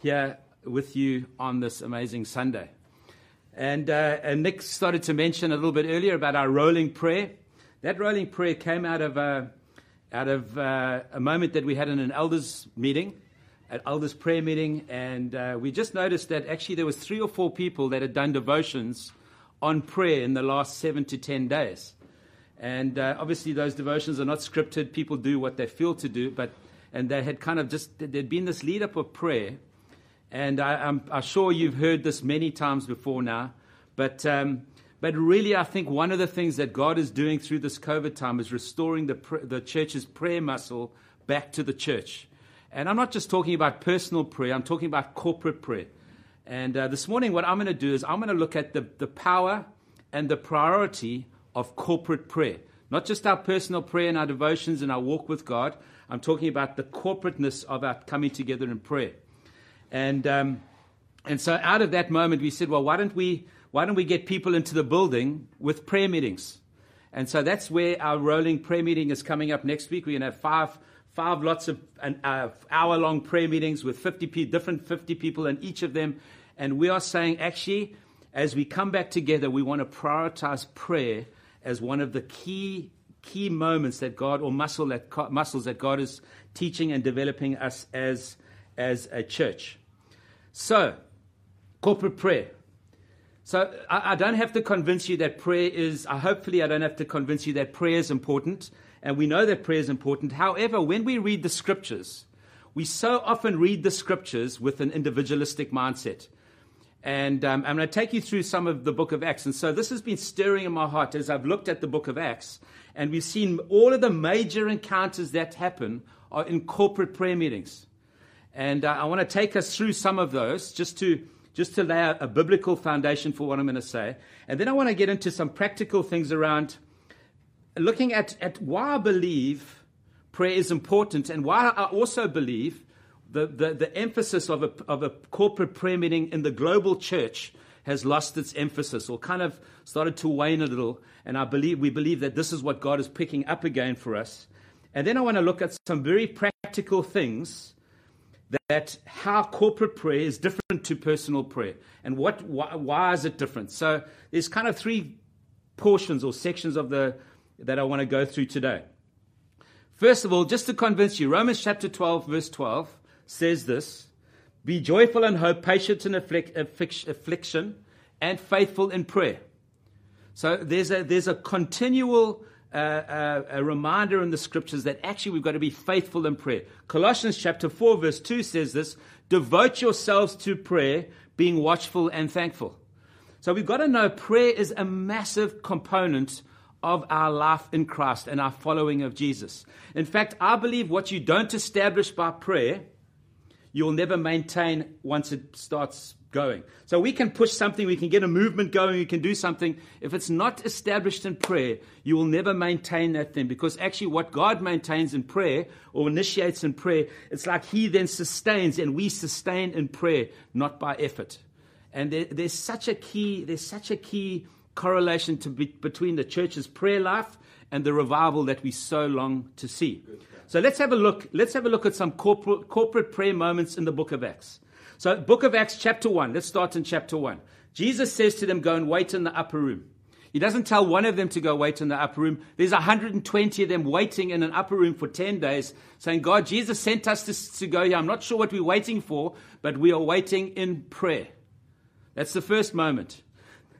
here with you on this amazing Sunday. And, uh, and Nick started to mention a little bit earlier about our rolling prayer. That rolling prayer came out of, uh, out of uh, a moment that we had in an elders meeting, an elders prayer meeting, and uh, we just noticed that actually there was three or four people that had done devotions on prayer in the last seven to ten days. And uh, obviously, those devotions are not scripted. People do what they feel to do, but and they had kind of just there'd been this lead up of prayer, and I, am sure you've heard this many times before now, but um, but really, I think one of the things that God is doing through this COVID time is restoring the the church's prayer muscle back to the church. And I'm not just talking about personal prayer; I'm talking about corporate prayer. And uh, this morning, what I'm going to do is I'm going to look at the, the power and the priority of corporate prayer. Not just our personal prayer and our devotions and our walk with God. I'm talking about the corporateness of our coming together in prayer. And, um, and so out of that moment, we said, well, why don't we, why don't we get people into the building with prayer meetings? And so that's where our rolling prayer meeting is coming up next week. We're going to have five, five lots of an uh, hour long prayer meetings with 50 different 50 people in each of them. And we are saying, actually, as we come back together, we want to prioritize prayer as one of the key key moments that God or muscle that, muscles that God is teaching and developing us as as a church. So, corporate prayer. So I, I, don't have to convince you that prayer is. Uh, hopefully, I don't have to convince you that prayer is important, and we know that prayer is important. However, when we read the scriptures, we so often read the scriptures with an individualistic mindset. And um, I'm going to take you through some of the book of Acts. And so this has been stirring in my heart as I've looked at the book of Acts. And we've seen all of the major encounters that happen are in corporate prayer meetings. And uh, I want to take us through some of those just to, just to lay a biblical foundation for what I'm going to say. And then I want to get into some practical things around looking at, at why I believe prayer is important and why I also believe the, the, the emphasis of a, of a corporate prayer meeting in the global church has lost its emphasis or kind of started to wane a little. And I believe we believe that this is what God is picking up again for us. And then I want to look at some very practical things that how corporate prayer is different to personal prayer and what why, why is it different. So there's kind of three portions or sections of the that I want to go through today. First of all, just to convince you, Romans chapter 12, verse 12 says this Be joyful in hope, patient in affliction, and faithful in prayer. So there's a, there's a continual uh, a reminder in the scriptures that actually we've got to be faithful in prayer. Colossians chapter 4, verse 2 says this Devote yourselves to prayer, being watchful and thankful. So we've got to know prayer is a massive component of our life in Christ and our following of Jesus. In fact, I believe what you don't establish by prayer you'll never maintain once it starts going. So we can push something, we can get a movement going, we can do something. If it's not established in prayer, you will never maintain that thing because actually what God maintains in prayer or initiates in prayer, it's like He then sustains and we sustain in prayer, not by effort. And there, there's such a key, there's such a key correlation to be, between the church's prayer life and the revival that we so long to see. So let's have a look. Let's have a look at some corporate, corporate prayer moments in the book of Acts. So, book of Acts, chapter 1. Let's start in chapter 1. Jesus says to them, Go and wait in the upper room. He doesn't tell one of them to go wait in the upper room. There's 120 of them waiting in an upper room for 10 days, saying, God, Jesus sent us to, to go here. I'm not sure what we're waiting for, but we are waiting in prayer. That's the first moment.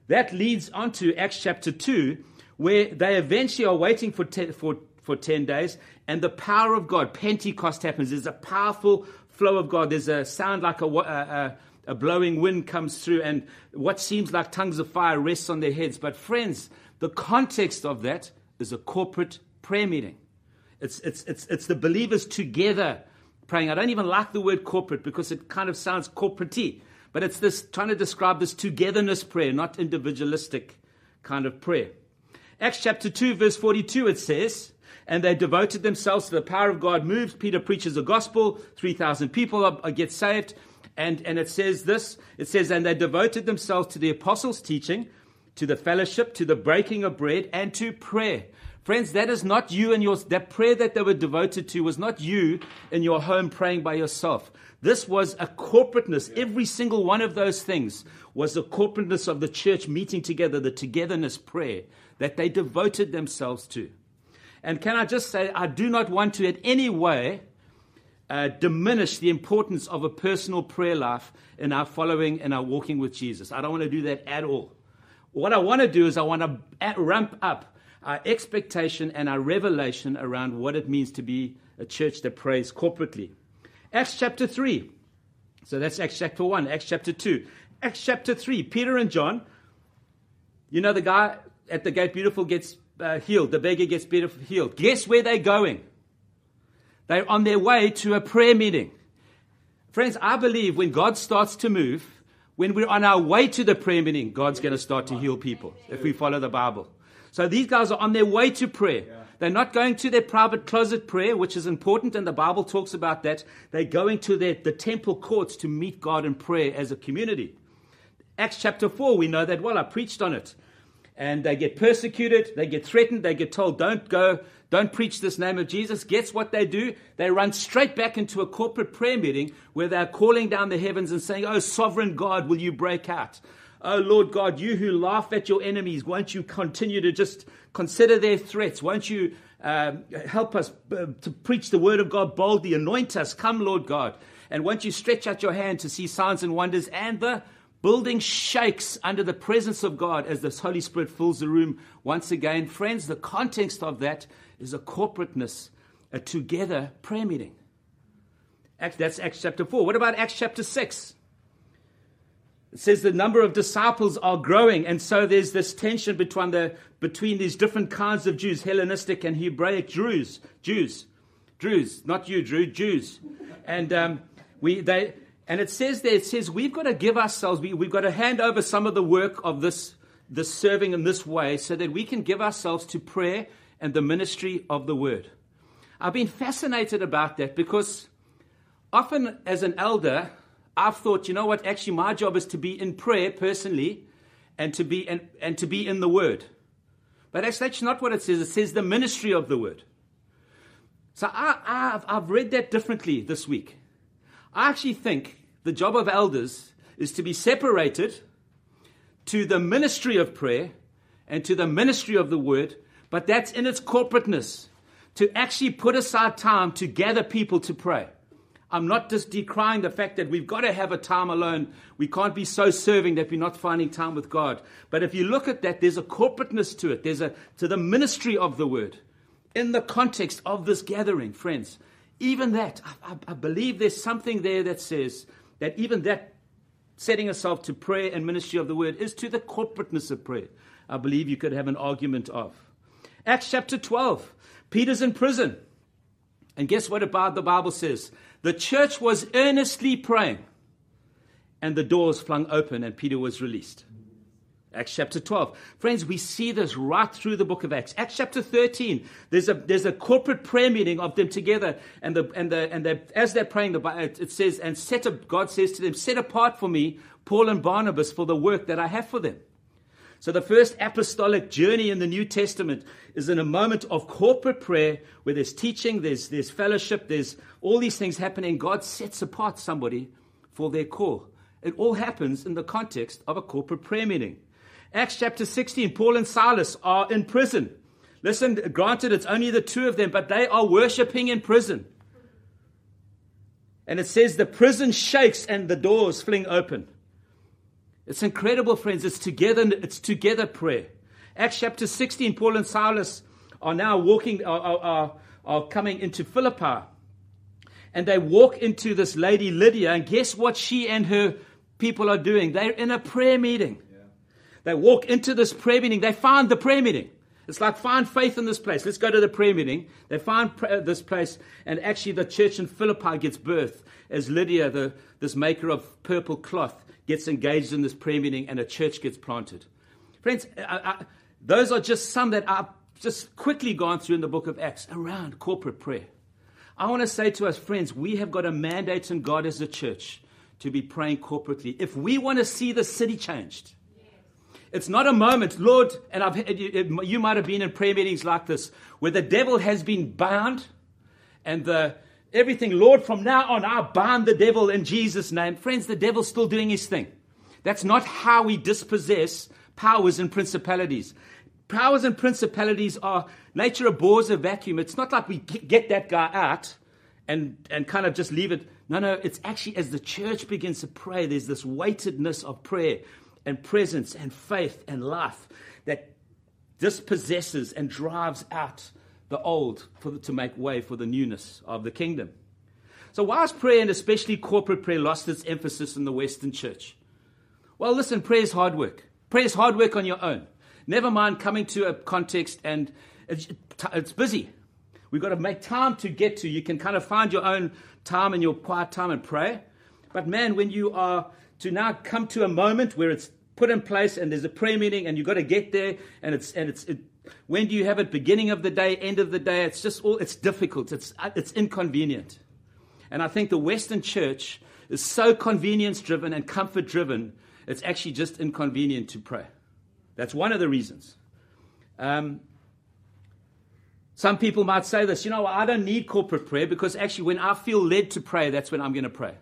That leads on to Acts chapter 2, where they eventually are waiting for, te- for, for 10 days, and the power of God, Pentecost happens. There's a powerful flow of God. There's a sound like a, a, a blowing wind comes through, and what seems like tongues of fire rests on their heads. But, friends, the context of that is a corporate prayer meeting. It's, it's, it's, it's the believers together praying. I don't even like the word corporate because it kind of sounds corporate but it's this trying to describe this togetherness prayer, not individualistic kind of prayer. Acts chapter 2, verse 42, it says, and they devoted themselves to the power of God moves. Peter preaches the gospel. 3,000 people get saved. And, and it says this it says, and they devoted themselves to the apostles' teaching, to the fellowship, to the breaking of bread, and to prayer. Friends, that is not you and yours. That prayer that they were devoted to was not you in your home praying by yourself. This was a corporateness. Every single one of those things was the corporateness of the church meeting together, the togetherness prayer that they devoted themselves to. And can I just say, I do not want to in any way uh, diminish the importance of a personal prayer life in our following and our walking with Jesus. I don't want to do that at all. What I want to do is I want to ramp up our expectation and our revelation around what it means to be a church that prays corporately. Acts chapter 3. So that's Acts chapter 1, Acts chapter 2. Acts chapter 3, Peter and John. You know, the guy at the gate beautiful gets uh, healed, the beggar gets beautiful healed. Guess where they're going? They're on their way to a prayer meeting. Friends, I believe when God starts to move, when we're on our way to the prayer meeting, God's going to start to heal people if we follow the Bible. So these guys are on their way to prayer. Yeah. They're not going to their private closet prayer, which is important, and the Bible talks about that. They're going to their, the temple courts to meet God in prayer as a community. Acts chapter 4, we know that well. I preached on it. And they get persecuted, they get threatened, they get told, don't go, don't preach this name of Jesus. Guess what they do? They run straight back into a corporate prayer meeting where they're calling down the heavens and saying, Oh, sovereign God, will you break out? Oh, Lord God, you who laugh at your enemies, won't you continue to just consider their threats? Won't you um, help us uh, to preach the word of God boldly? Anoint us. Come, Lord God. And won't you stretch out your hand to see signs and wonders? And the building shakes under the presence of God as the Holy Spirit fills the room once again. Friends, the context of that is a corporateness, a together prayer meeting. That's Acts chapter 4. What about Acts chapter 6? It says the number of disciples are growing, and so there's this tension between, the, between these different kinds of Jews, Hellenistic and Hebraic Jews. Jews. Jews, not you, Drew, Jews. And um, we, they, and it says there, it says we've got to give ourselves, we, we've got to hand over some of the work of this, this serving in this way so that we can give ourselves to prayer and the ministry of the word. I've been fascinated about that because often as an elder, I've thought, you know what, actually, my job is to be in prayer personally and to be, and, and to be in the Word. But actually, that's not what it says. It says the ministry of the Word. So I, have I've read that differently this week. I actually think the job of elders is to be separated to the ministry of prayer and to the ministry of the Word, but that's in its corporateness. To actually put aside time to gather people to pray. I'm not just decrying the fact that we've got to have a time alone. We can't be so serving that we're not finding time with God. But if you look at that, there's a corporateness to it. There's a to the ministry of the word in the context of this gathering, friends. Even that, I, I believe there's something there that says that even that setting yourself to prayer and ministry of the word is to the corporateness of prayer. I believe you could have an argument of. Acts chapter 12. Peter's in prison. And guess what about the Bible says? The church was earnestly praying, and the doors flung open, and Peter was released. Acts chapter 12. Friends, we see this right through the book of Acts. Acts chapter 13, there's a, there's a corporate prayer meeting of them together. And, the, and, the, and the, as they're praying, the, it says, and set up, God says to them, set apart for me Paul and Barnabas for the work that I have for them. So the first apostolic journey in the New Testament is in a moment of corporate prayer where there's teaching, there's, there's fellowship, there's all these things happening. God sets apart somebody for their call. It all happens in the context of a corporate prayer meeting. Acts chapter 16, Paul and Silas are in prison. Listen, granted, it's only the two of them, but they are worshiping in prison. And it says the prison shakes and the doors fling open. It's incredible, friends. It's together, it's together prayer. Acts chapter 16, Paul and Silas are now walking, are, are, are coming into Philippi. And they walk into this lady Lydia, and guess what she and her people are doing? They're in a prayer meeting. They walk into this prayer meeting. They find the prayer meeting. It's like find faith in this place. Let's go to the prayer meeting. They find uh, this place, and actually, the church in Philippi gets birth as Lydia, the, this maker of purple cloth, gets engaged in this prayer meeting and a church gets planted. Friends, I, I, those are just some that I've just quickly gone through in the book of Acts around corporate prayer. I want to say to us, friends, we have got a mandate in God as a church to be praying corporately. If we want to see the city changed, It's not a moment, Lord, and I've, you might have been in prayer meetings like this, where the devil has been bound and the, everything, Lord, from now on, I bind the devil in Jesus' name. Friends, the devil's still doing his thing. That's not how we dispossess powers and principalities. Powers and principalities are nature abhors a vacuum. It's not like we get that guy out and, and kind of just leave it. No, no, it's actually as the church begins to pray, there's this weightedness of prayer and presence and faith and life that dispossesses and drives out the old the, to make way for the newness of the kingdom. So, why prayer and especially corporate prayer lost its emphasis in the Western church? Well, listen, prayer is hard work. Prayer is hard work on your own. Never mind coming to a context and it's, it's busy. We've got to make time to get to. You can kind of find your own time and your quiet time and pray. But man, when you are to now come to a moment where it's put in place and there's a prayer meeting and you've got to get there and it's and it's it, when do you have it? Beginning of the day end of the day it's just all it's difficult it's it's inconvenient. And i think the western church is so convenience driven and comfort driven it's actually just inconvenient to pray. That's one of the reasons. Um, some people might say this you know i don't need corporate prayer because actually when i feel led to pray that's when i'm going to pray.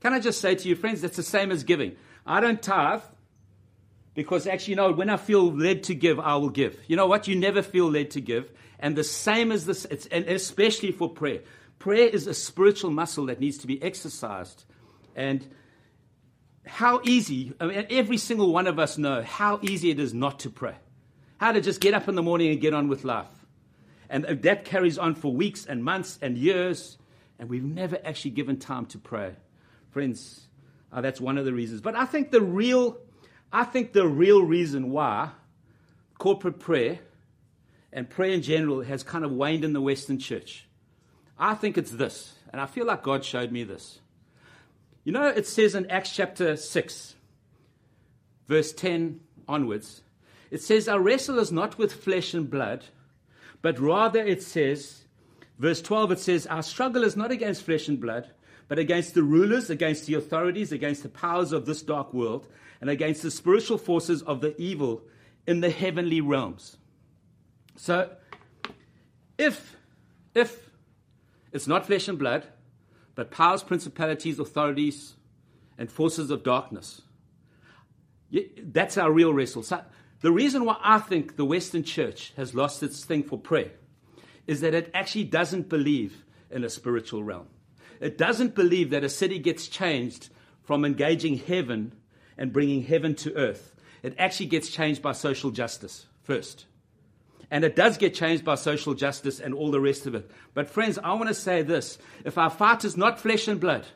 Can i just say to you friends that's the same as giving. I don't tithe because actually, you know, when I feel led to give, I will give. You know what? You never feel led to give. And the same as this, and especially for prayer. Prayer is a spiritual muscle that needs to be exercised. And how easy, I mean, every single one of us know how easy it is not to pray. How to just get up in the morning and get on with life. And that carries on for weeks and months and years. And we've never actually given time to pray. Friends, uh, that's one of the reasons. But I think the real I think the real reason why corporate prayer and prayer in general has kind of waned in the Western church, I think it's this, and I feel like God showed me this. You know, it says in Acts chapter 6, verse 10 onwards, it says, Our wrestle is not with flesh and blood, but rather it says, verse 12, it says, Our struggle is not against flesh and blood, but against the rulers, against the authorities, against the powers of this dark world and against the spiritual forces of the evil in the heavenly realms. So, if, if it's not flesh and blood, but powers, principalities, authorities, and forces of darkness, that's our real wrestle. So, the reason why I think the Western church has lost its thing for prayer is that it actually doesn't believe in a spiritual realm. It doesn't believe that a city gets changed from engaging heaven and bringing heaven to earth. It actually gets changed by social justice first. And it does get changed by social justice and all the rest of it. But, friends, I want to say this if our fight is not flesh and blood,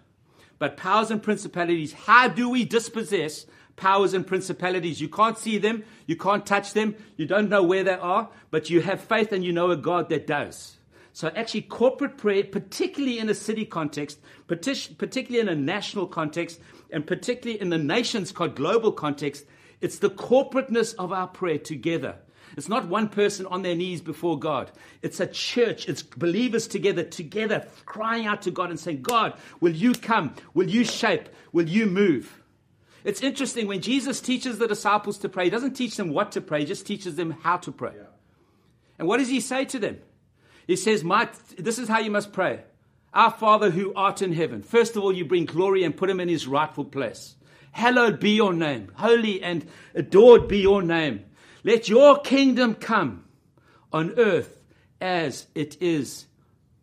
but powers and principalities, how do we dispossess powers and principalities? You can't see them, you can't touch them, you don't know where they are, but you have faith and you know a God that does. So, actually, corporate prayer, particularly in a city context, particularly in a national context, and particularly in the nation's global context, it's the corporateness of our prayer together. It's not one person on their knees before God. It's a church. It's believers together, together, crying out to God and saying, God, will you come? Will you shape? Will you move? It's interesting when Jesus teaches the disciples to pray, he doesn't teach them what to pray, he just teaches them how to pray. Yeah. And what does he say to them? He says, My, This is how you must pray. Our Father who art in heaven. First of all, you bring glory and put him in his rightful place. Hallowed be your name. Holy and adored be your name. Let your kingdom come on earth as it is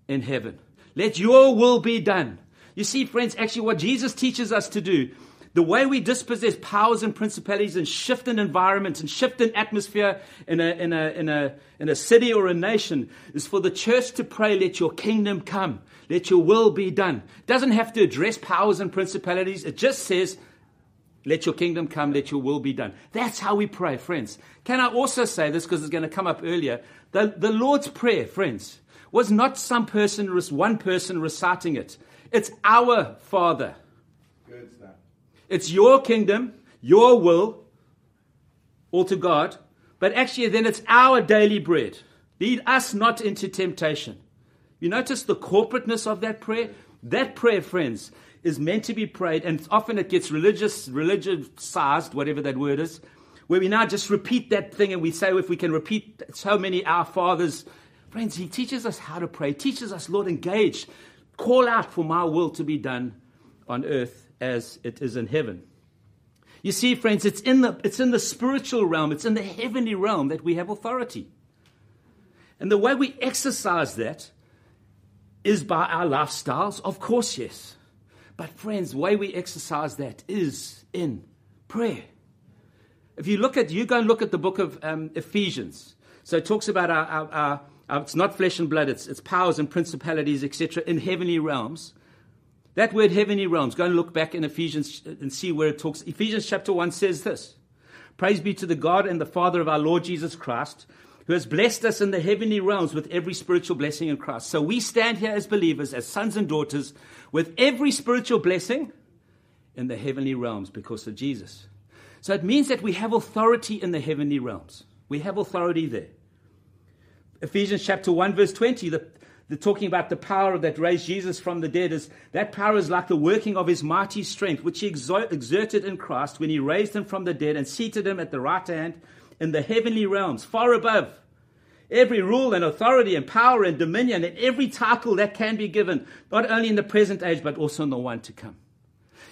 in heaven. Let your will be done. You see, friends, actually, what Jesus teaches us to do the way we dispossess powers and principalities and shift an environment and shift an atmosphere in a, in, a, in, a, in a city or a nation is for the church to pray, let your kingdom come, let your will be done. It doesn't have to address powers and principalities, it just says, let your kingdom come, let your will be done. That's how we pray, friends. Can I also say this because it's going to come up earlier? The, the Lord's Prayer, friends, was not some person, one person reciting it. It's our Father it's your kingdom, your will, all to God. But actually, then it's our daily bread. Lead us not into temptation. You notice the corporateness of that prayer? That prayer, friends, is meant to be prayed, and often it gets religious, religious sized, whatever that word is, where we now just repeat that thing and we say if we can repeat so many Our Fathers. Friends, He teaches us how to pray, teaches us, Lord, engage, call out for my will to be done on earth as it is in heaven. You see, friends, it's in the, it's in the spiritual realm, it's in the heavenly realm that we have authority. And the way we exercise that is by our lifestyles, of course, yes. But, friends, the way we exercise that is in prayer. If you look at, you go and look at the book of um, Ephesians. So it talks about our, our, our, our, it's not flesh and blood, it's, it's powers and principalities, etc., in heavenly realms. That word heavenly realms, go and look back in Ephesians and see where it talks. Ephesians chapter 1 says this Praise be to the God and the Father of our Lord Jesus Christ, who has blessed us in the heavenly realms with every spiritual blessing in Christ. So we stand here as believers, as sons and daughters, with every spiritual blessing in the heavenly realms because of Jesus. So it means that we have authority in the heavenly realms. We have authority there. Ephesians chapter 1, verse 20, the, the talking about the power that raised Jesus from the dead is that power is like the working of his mighty strength, which he exerted in Christ when he raised him from the dead and seated him at the right hand in the heavenly realms, far above every rule and authority and power and dominion and every title that can be given, not only in the present age, but also in the one to come.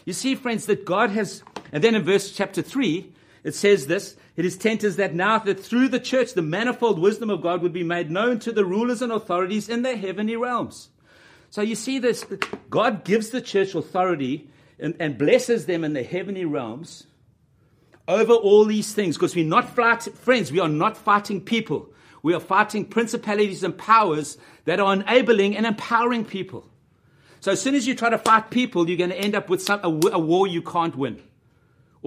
You see, friends, that God has and then in verse chapter 3, it says this It is tent is that now that through the church the manifold wisdom of God would be made known to the rulers and authorities in the heavenly realms. So you see this God gives the church authority and, and blesses them in the heavenly realms over all these things because we're not fighting, friends, we are not fighting people. We are fighting principalities and powers that are enabling and empowering people. So as soon as you try to fight people, you're going to end up with some, a, a war you can't win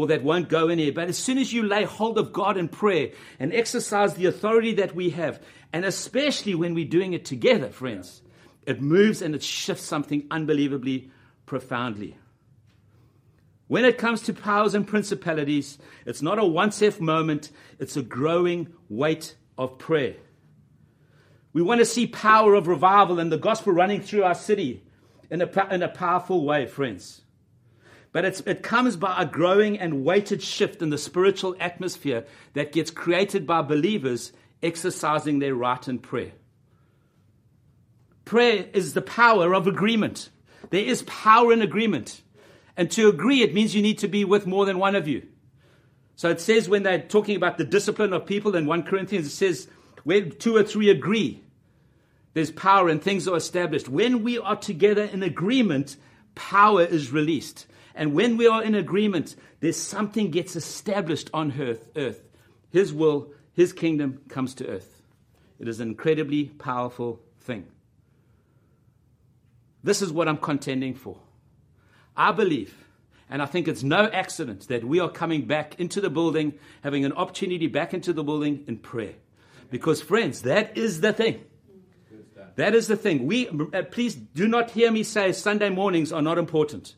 or that won't go in here. But as soon as you lay hold of God in prayer and exercise the authority that we have, and especially when we're doing it together, friends, it moves and it shifts something unbelievably profoundly. When it comes to powers and principalities, it's not a once off moment, it's a growing weight of prayer. We want to see power of revival and the gospel running through our city in a, in a powerful way, friends. But it comes by a growing and weighted shift in the spiritual atmosphere that gets created by believers exercising their right in prayer. Prayer is the power of agreement. There is power in agreement. And to agree, it means you need to be with more than one of you. So it says when they're talking about the discipline of people in 1 Corinthians, it says, where two or three agree, there's power and things are established. When we are together in agreement, power is released. And when we are in agreement, there's something gets established on earth. earth. His will, His kingdom comes to earth. It is an incredibly powerful thing. This is what I'm contending for. I believe, and I think it's no accident that we are coming back into the building, having an opportunity back into the building in prayer. Because, friends, that is the thing. That is the thing. We, uh, please do not hear me say Sunday mornings are not important.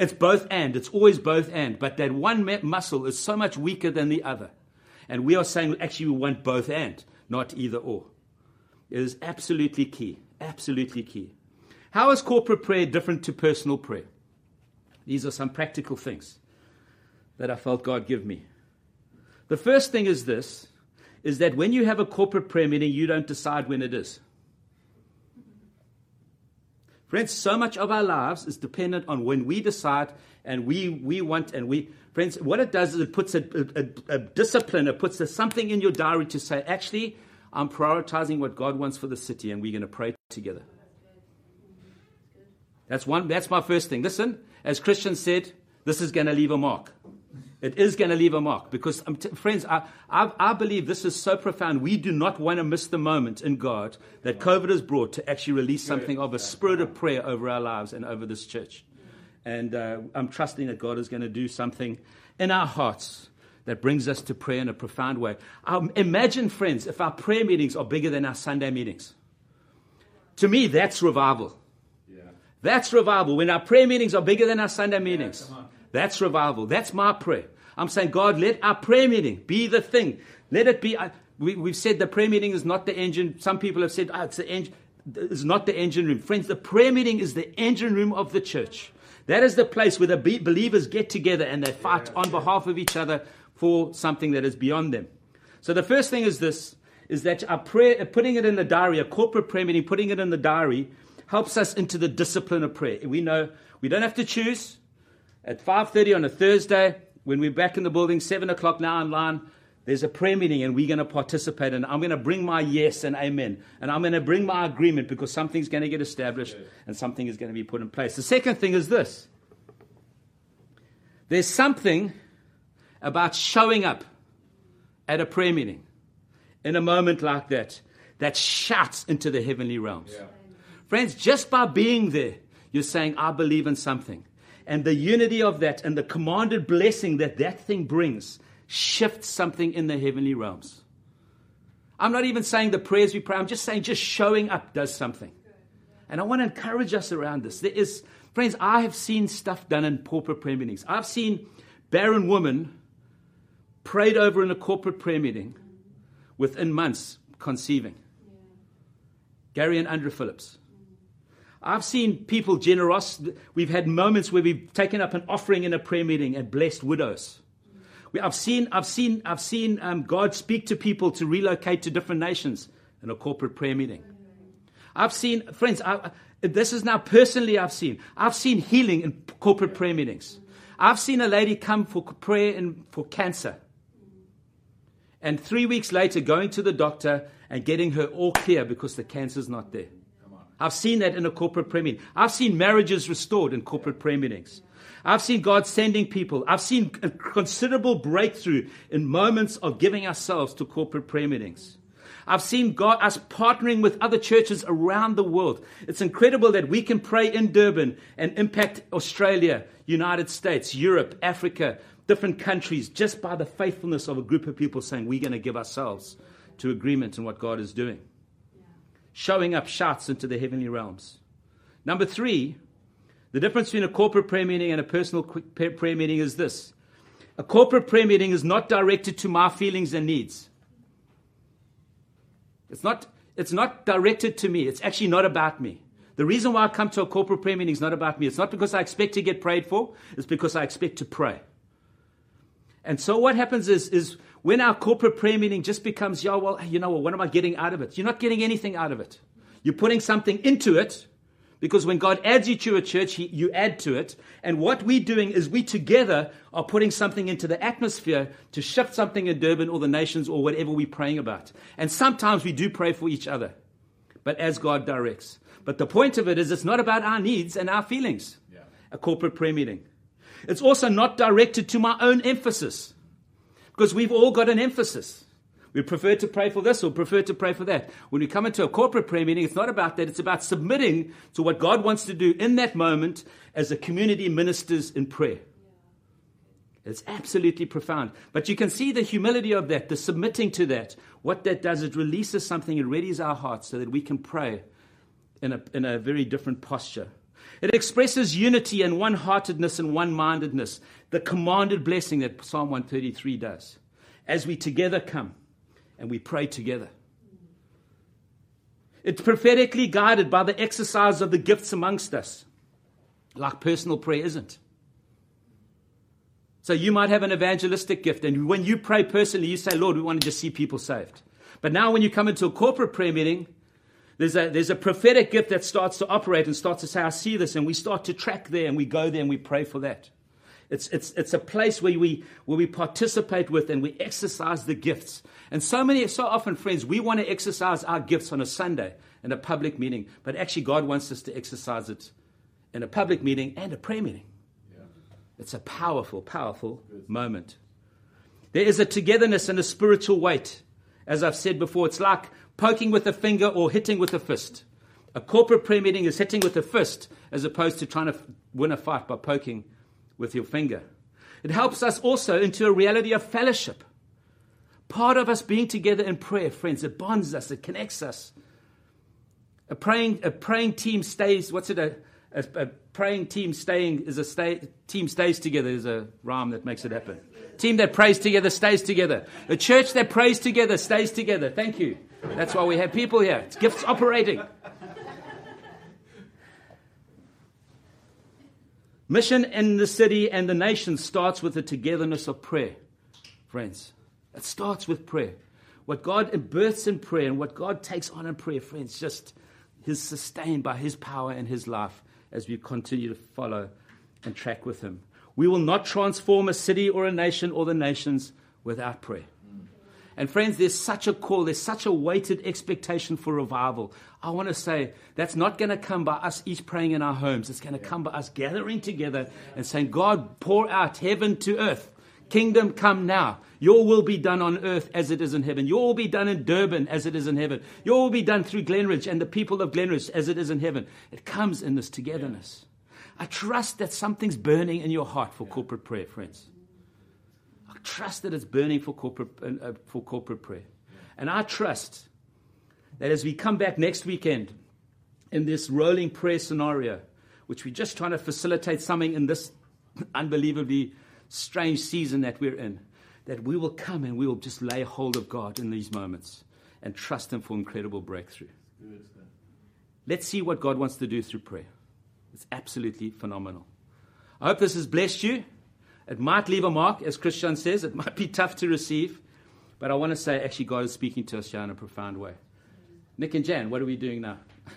It's both and. It's always both and. But that one muscle is so much weaker than the other. And we are saying actually we want both and, not either or. It is absolutely key. Absolutely key. How is corporate prayer different to personal prayer? These are some practical things that I felt God give me. The first thing is this is that when you have a corporate prayer meeting, you don't decide when it is. Friends, so much of our lives is dependent on when we decide and we, we want and we. Friends, what it does is it puts a, a, a discipline, it puts a, something in your diary to say, actually, I'm prioritizing what God wants for the city and we're going to pray together. That's one. That's my first thing. Listen, as Christian said, this is going to leave a mark. It is going to leave a mark because, um, t- friends, I, I, I, believe this is so profound. We do not want to miss the moment in God that COVID has brought to actually release something of a spirit of prayer over our lives and over this church. And uh, I'm trusting that God is going to do something in our hearts that brings us to prayer in a profound way. Um, imagine, friends, if our prayer meetings are bigger than our Sunday meetings. To me, that's revival. Yeah. That's revival. When our prayer meetings are bigger than our Sunday meetings. Yeah, that's revival. That's my prayer. I'm saying, God, let our prayer meeting be the thing. Let it be. Uh, we, have said the prayer meeting is not the engine. Some people have said, oh, it's the engine. It's not the engine room. Friends, the prayer meeting is the engine room of the church. That is the place where the believers get together and they fight on behalf of each other for something that is beyond them. So the first thing is this is that our prayer, putting it in the diary, a corporate prayer meeting, putting it in the diary, helps us into the discipline of prayer. We know we don't have to choose. At 5.30 on a Thursday, when we're back in the building, 7 o'clock now online, there's a prayer meeting and we're going to participate. And I'm going to bring my yes and amen. And I'm going to bring my agreement because something's going to get established and something is going to be put in place. The second thing is this there's something about showing up at a prayer meeting in a moment like that that shouts into the heavenly realms. Yeah. Friends, just by being there, you're saying, I believe in something. And the unity of that and the commanded blessing that that thing brings shifts something in the heavenly realms. I'm not even saying the prayers we pray, I'm just saying just showing up does something. And I want to encourage us around this. There is, friends, I have seen stuff done in corporate prayer meetings. I've seen barren women prayed over in a corporate prayer meeting within months conceiving. Gary and Andrew Phillips. I've seen people generous. We've had moments where we've taken up an offering in a prayer meeting and blessed widows. I've seen, I've seen, I've seen um, God speak to people to relocate to different nations in a corporate prayer meeting. I've seen, friends, I, this is now personally I've seen. I've seen healing in corporate prayer meetings. I've seen a lady come for prayer in, for cancer. And three weeks later, going to the doctor and getting her all clear because the cancer's not there. I've seen that in a corporate prayer meeting. I've seen marriages restored in corporate prayer meetings. I've seen God sending people. I've seen a considerable breakthrough in moments of giving ourselves to corporate prayer meetings. I've seen God, us partnering with other churches around the world. It's incredible that we can pray in Durban and impact Australia, United States, Europe, Africa, different countries just by the faithfulness of a group of people saying we're going to give ourselves to agreement in what God is doing showing up shouts into the heavenly realms. Number three, the difference between a corporate prayer meeting and a personal prayer meeting is this a corporate prayer meeting is not directed to my feelings and needs. It's not, it's not directed to me. It's actually not about me. The reason why I come to a corporate prayer meeting is not about me. It's not because I expect to get prayed for, it's because I expect to pray. And so what happens is, is when our corporate prayer meeting just becomes, yeah, well, you know, what am I getting out of it? You're not getting anything out of it. You're putting something into it because when God adds you to a church, he, you add to it. And what we're doing is we together are putting something into the atmosphere to shift something in Durban or the nations or whatever we're praying about. And sometimes we do pray for each other, but as God directs. But the point of it is it's not about our needs and our feelings, yeah. a corporate prayer meeting. It's also not directed to my own emphasis. Because we've all got an emphasis. We prefer to pray for this or prefer to pray for that. When we come into a corporate prayer meeting, it's not about that. It's about submitting to what God wants to do in that moment as a community ministers in prayer. It's absolutely profound. But you can see the humility of that, the submitting to that. What that does, it releases something, it readies our hearts so that we can pray in a, in a very different posture. It expresses unity and one heartedness and one mindedness, the commanded blessing that Psalm 133 does. As we together come and we pray together. It's prophetically guided by the exercise of the gifts amongst us, like personal prayer isn't. So you might have an evangelistic gift, and when you pray personally, you say, Lord, we want to just see people saved. But now when you come into a corporate prayer meeting, there's a, there's a prophetic gift that starts to operate and starts to say, I see this, and we start to track there and we go there and we pray for that. It's, it's, it's a place where we, where we participate with and we exercise the gifts. And so many, so often, friends, we want to exercise our gifts on a Sunday in a public meeting, but actually, God wants us to exercise it in a public meeting and a prayer meeting. Yeah. It's a powerful, powerful Good. moment. There is a togetherness and a spiritual weight. As I've said before, it's like poking with a finger or hitting with a fist. A corporate prayer meeting is hitting with a fist as opposed to trying to win a fight by poking with your finger. It helps us also into a reality of fellowship. Part of us being together in prayer, friends, it bonds us, it connects us. A praying, a praying team stays, what's it? A, a, a praying team staying is a stay, team stays together is a rhyme that makes it happen. Team that prays together stays together. A church that prays together stays together. Thank you. That's why we have people here. It's gifts operating. Mission in the city and the nation starts with the togetherness of prayer. friends. It starts with prayer. What God births in prayer and what God takes on in prayer, friends, just is sustained by His power and His life as we continue to follow and track with Him. We will not transform a city or a nation or the nations without prayer. And friends, there's such a call, there's such a weighted expectation for revival. I want to say that's not going to come by us each praying in our homes. It's going to come by us gathering together and saying, God, pour out heaven to earth. Kingdom come now. Your will be done on earth as it is in heaven. Your will be done in Durban as it is in heaven. Your will be done through Glenridge and the people of Glenridge as it is in heaven. It comes in this togetherness. I trust that something's burning in your heart for corporate prayer, friends. Trust that it's burning for corporate, uh, uh, for corporate prayer. And I trust that as we come back next weekend in this rolling prayer scenario, which we're just trying to facilitate something in this unbelievably strange season that we're in, that we will come and we will just lay hold of God in these moments and trust Him for incredible breakthrough. Let's see what God wants to do through prayer. It's absolutely phenomenal. I hope this has blessed you. It might leave a mark, as Christian says. It might be tough to receive. But I want to say, actually, God is speaking to us here in a profound way. Nick and Jan, what are we doing now?